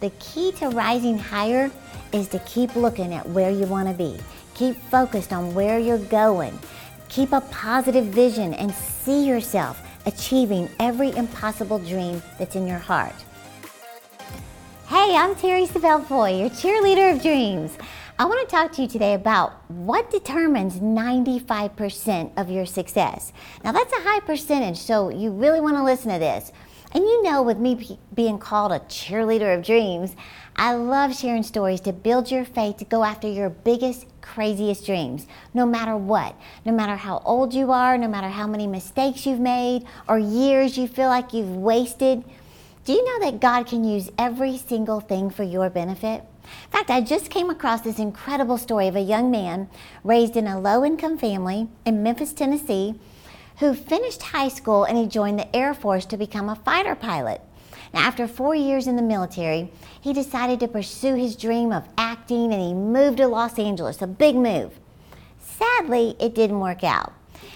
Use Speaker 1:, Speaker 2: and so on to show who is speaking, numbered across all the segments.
Speaker 1: The key to rising higher is to keep looking at where you want to be. Keep focused on where you're going. Keep a positive vision and see yourself achieving every impossible dream that's in your heart. Hey, I'm Terri Savelle Foy, your cheerleader of dreams. I want to talk to you today about what determines 95% of your success. Now, that's a high percentage, so you really want to listen to this. And you know, with me being called a cheerleader of dreams, I love sharing stories to build your faith to go after your biggest, craziest dreams, no matter what. No matter how old you are, no matter how many mistakes you've made or years you feel like you've wasted. Do you know that God can use every single thing for your benefit? In fact, I just came across this incredible story of a young man raised in a low income family in Memphis, Tennessee, who finished high school and he joined the Air Force to become a fighter pilot. Now, after four years in the military, he decided to pursue his dream of acting and he moved to Los Angeles, a big move. Sadly, it didn't work out.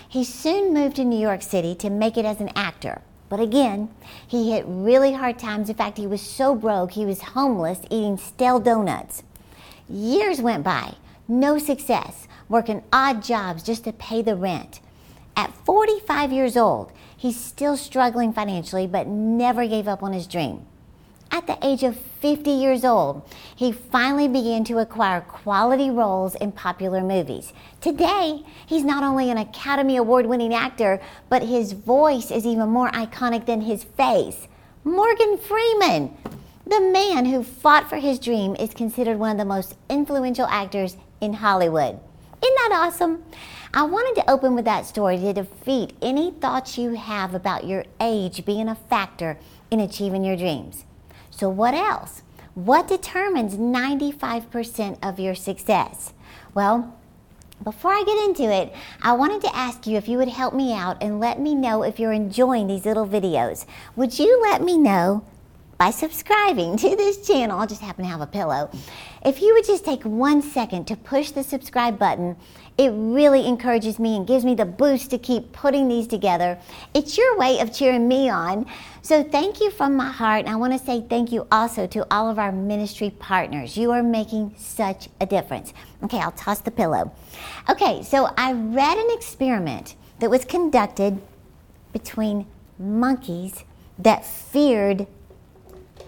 Speaker 1: He soon moved to New York City to make it as an actor. But again, he hit really hard times. In fact, he was so broke, he was homeless, eating stale donuts. Years went by, no success, working odd jobs just to pay the rent. At 45 years old, he's still struggling financially, but never gave up on his dream. At the age of 50 years old, he finally began to acquire quality roles in popular movies. Today, he's not only an Academy Award winning actor, but his voice is even more iconic than his face. Morgan Freeman, the man who fought for his dream, is considered one of the most influential actors in Hollywood. Isn't that awesome? I wanted to open with that story to defeat any thoughts you have about your age being a factor in achieving your dreams. So, what else? What determines 95% of your success? Well, before I get into it, I wanted to ask you if you would help me out and let me know if you're enjoying these little videos. Would you let me know by subscribing to this channel? I just happen to have a pillow. If you would just take one second to push the subscribe button it really encourages me and gives me the boost to keep putting these together. It's your way of cheering me on. So thank you from my heart. And I want to say thank you also to all of our ministry partners. You are making such a difference. Okay, I'll toss the pillow. Okay, so I read an experiment that was conducted between monkeys that feared,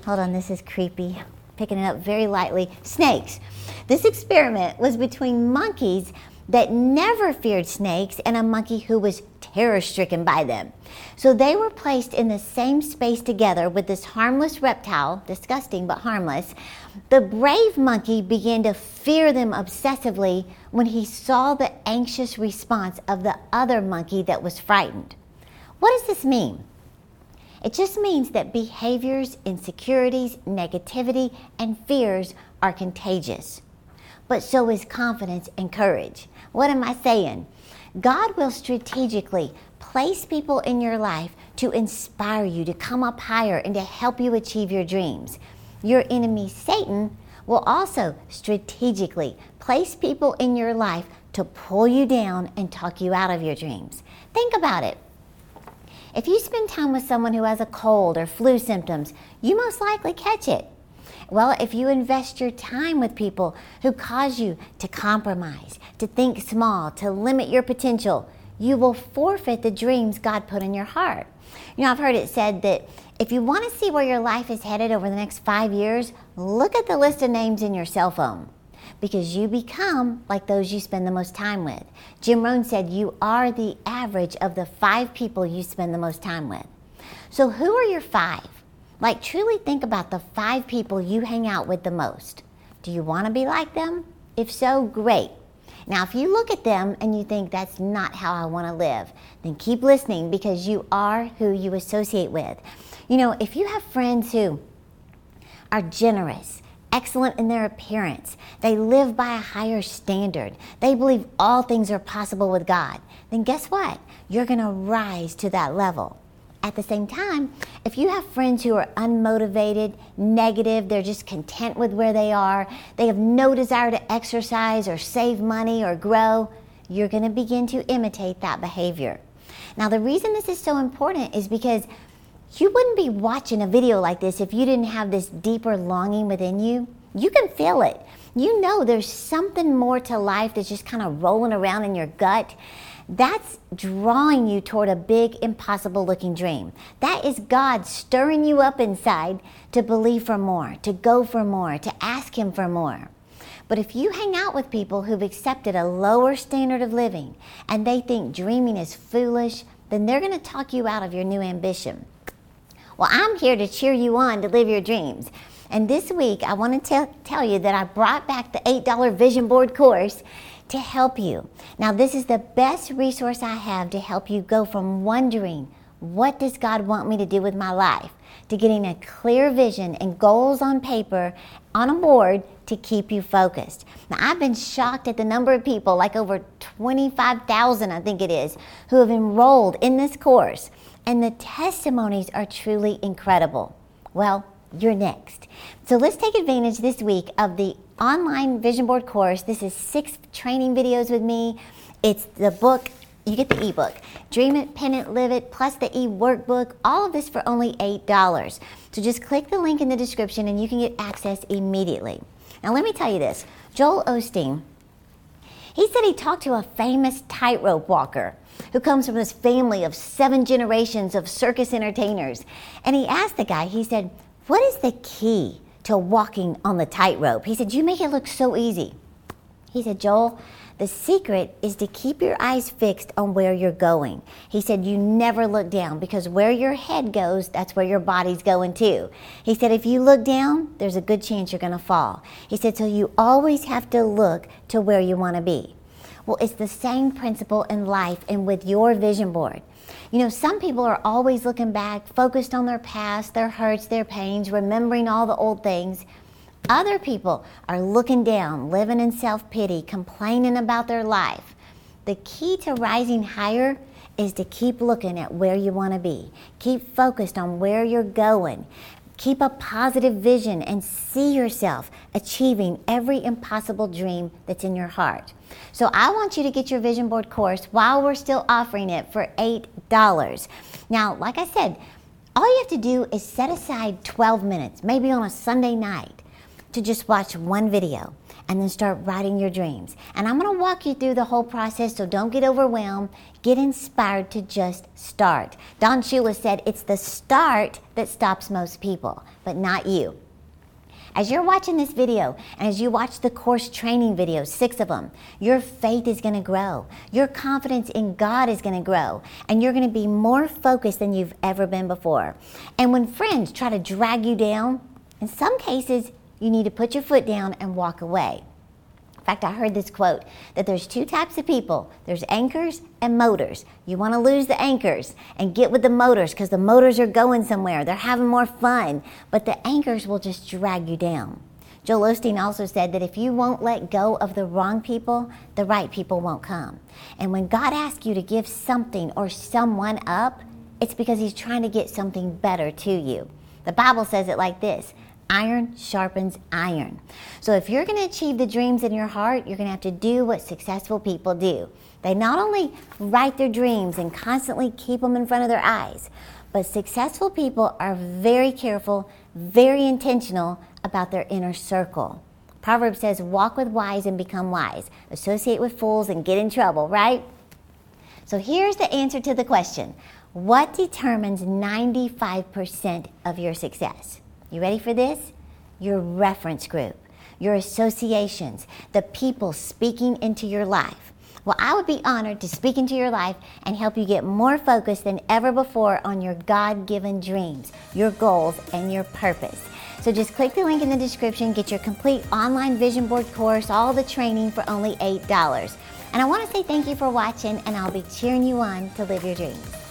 Speaker 1: hold on, this is creepy, picking it up very lightly, snakes. This experiment was between monkeys that never feared snakes and a monkey who was terror stricken by them. So they were placed in the same space together with this harmless reptile, disgusting but harmless. The brave monkey began to fear them obsessively when he saw the anxious response of the other monkey that was frightened. What does this mean? It just means that behaviors, insecurities, negativity, and fears are contagious but so is confidence and courage. What am I saying? God will strategically place people in your life to inspire you to come up higher and to help you achieve your dreams. Your enemy, Satan, will also strategically place people in your life to pull you down and talk you out of your dreams. Think about it. If you spend time with someone who has a cold or flu symptoms, you most likely catch it. Well, if you invest your time with people who cause you to compromise, to think small, to limit your potential, you will forfeit the dreams God put in your heart. You know, I've heard it said that if you want to see where your life is headed over the next five years, look at the list of names in your cell phone because you become like those you spend the most time with. Jim Rohn said you are the average of the five people you spend the most time with. So, who are your five? Like, truly think about the five people you hang out with the most. Do you want to be like them? If so, great. Now, if you look at them and you think that's not how I want to live, then keep listening because you are who you associate with. You know, if you have friends who are generous, excellent in their appearance, they live by a higher standard, they believe all things are possible with God, then guess what? You're going to rise to that level. At the same time, if you have friends who are unmotivated, negative, they're just content with where they are, they have no desire to exercise or save money or grow, you're going to begin to imitate that behavior. Now, the reason this is so important is because You wouldn't be watching a video like this if you didn't have this deeper longing within you. You can feel it. You know there's something more to life that's just kind of rolling around in your gut. That's drawing you toward a big, impossible looking dream. That is God stirring you up inside to believe for more, to go for more, to ask Him for more. But if you hang out with people who've accepted a lower standard of living and they think dreaming is foolish, then they're going to talk you out of your new ambition. Well, I'm here to cheer you on to live your dreams. And this week, I want to tell, tell you that I brought back the $8 Vision Board course to help you. Now, this is the best resource I have to help you go from wondering, what does God want me to do with my life? To getting a clear vision and goals on paper on a board to keep you focused. Now, I've been shocked at the number of people, like over 25,000, I think it is, who have enrolled in this course, and the testimonies are truly incredible. Well, you're next. So let's take advantage this week of the online vision board course. This is six training videos with me. It's the book, you get the ebook, Dream It, Pen It, Live It, plus the e-workbook, all of this for only $8. So just click the link in the description and you can get access immediately. Now let me tell you this, Joel Osteen, he said he talked to a famous tightrope walker who comes from this family of seven generations of circus entertainers. And he asked the guy, he said, what is the key to walking on the tightrope? He said, You make it look so easy. He said, Joel, the secret is to keep your eyes fixed on where you're going. He said, You never look down because where your head goes, that's where your body's going too. He said, If you look down, there's a good chance you're going to fall. He said, So you always have to look to where you want to be. Well, it's the same principle in life and with your vision board. You know, some people are always looking back, focused on their past, their hurts, their pains, remembering all the old things. Other people are looking down, living in self pity, complaining about their life. The key to rising higher is to keep looking at where you want to be. Keep focused on where you're going. Keep a positive vision and see yourself achieving every impossible dream that's in your heart. So I want you to get your vision board course while we're still offering it for $8. Now, like I said, all you have to do is set aside 12 minutes, maybe on a Sunday night, to just watch one video and then start writing your dreams. And I'm going to walk you through the whole process, so don't get overwhelmed. Get inspired to just start. Don Shula said it's the start that stops most people, but not you. As you're watching this video and as you watch the course training videos, six of them, your faith is going to grow. Your confidence in God is going to grow. And you're going to be more focused than you've ever been before. And when friends try to drag you down, in some cases, you need to put your foot down and walk away. In fact, I heard this quote that there's two types of people there's anchors and motors. You want to lose the anchors and get with the motors because the motors are going somewhere. They're having more fun, but the anchors will just drag you down. Joel Osteen also said that if you won't let go of the wrong people, the right people won't come. And when God asks you to give something or someone up, it's because He's trying to get something better to you. The Bible says it like this Iron sharpens iron. So if you're going to achieve the dreams in your heart, you're going to have to do what successful people do. They not only write their dreams and constantly keep them in front of their eyes, but successful people are very careful, very intentional about their inner circle. Proverbs says, walk with wise and become wise. Associate with fools and get in trouble, right? So here's the answer to the question. What determines 95% of your success? You ready for this? Your reference group, your associations, the people speaking into your life. Well, I would be honored to speak into your life and help you get more focused than ever before on your God given dreams, your goals, and your purpose. So just click the link in the description, get your complete online vision board course, all the training for only $8. And I want to say thank you for watching, and I'll be cheering you on to live your dreams.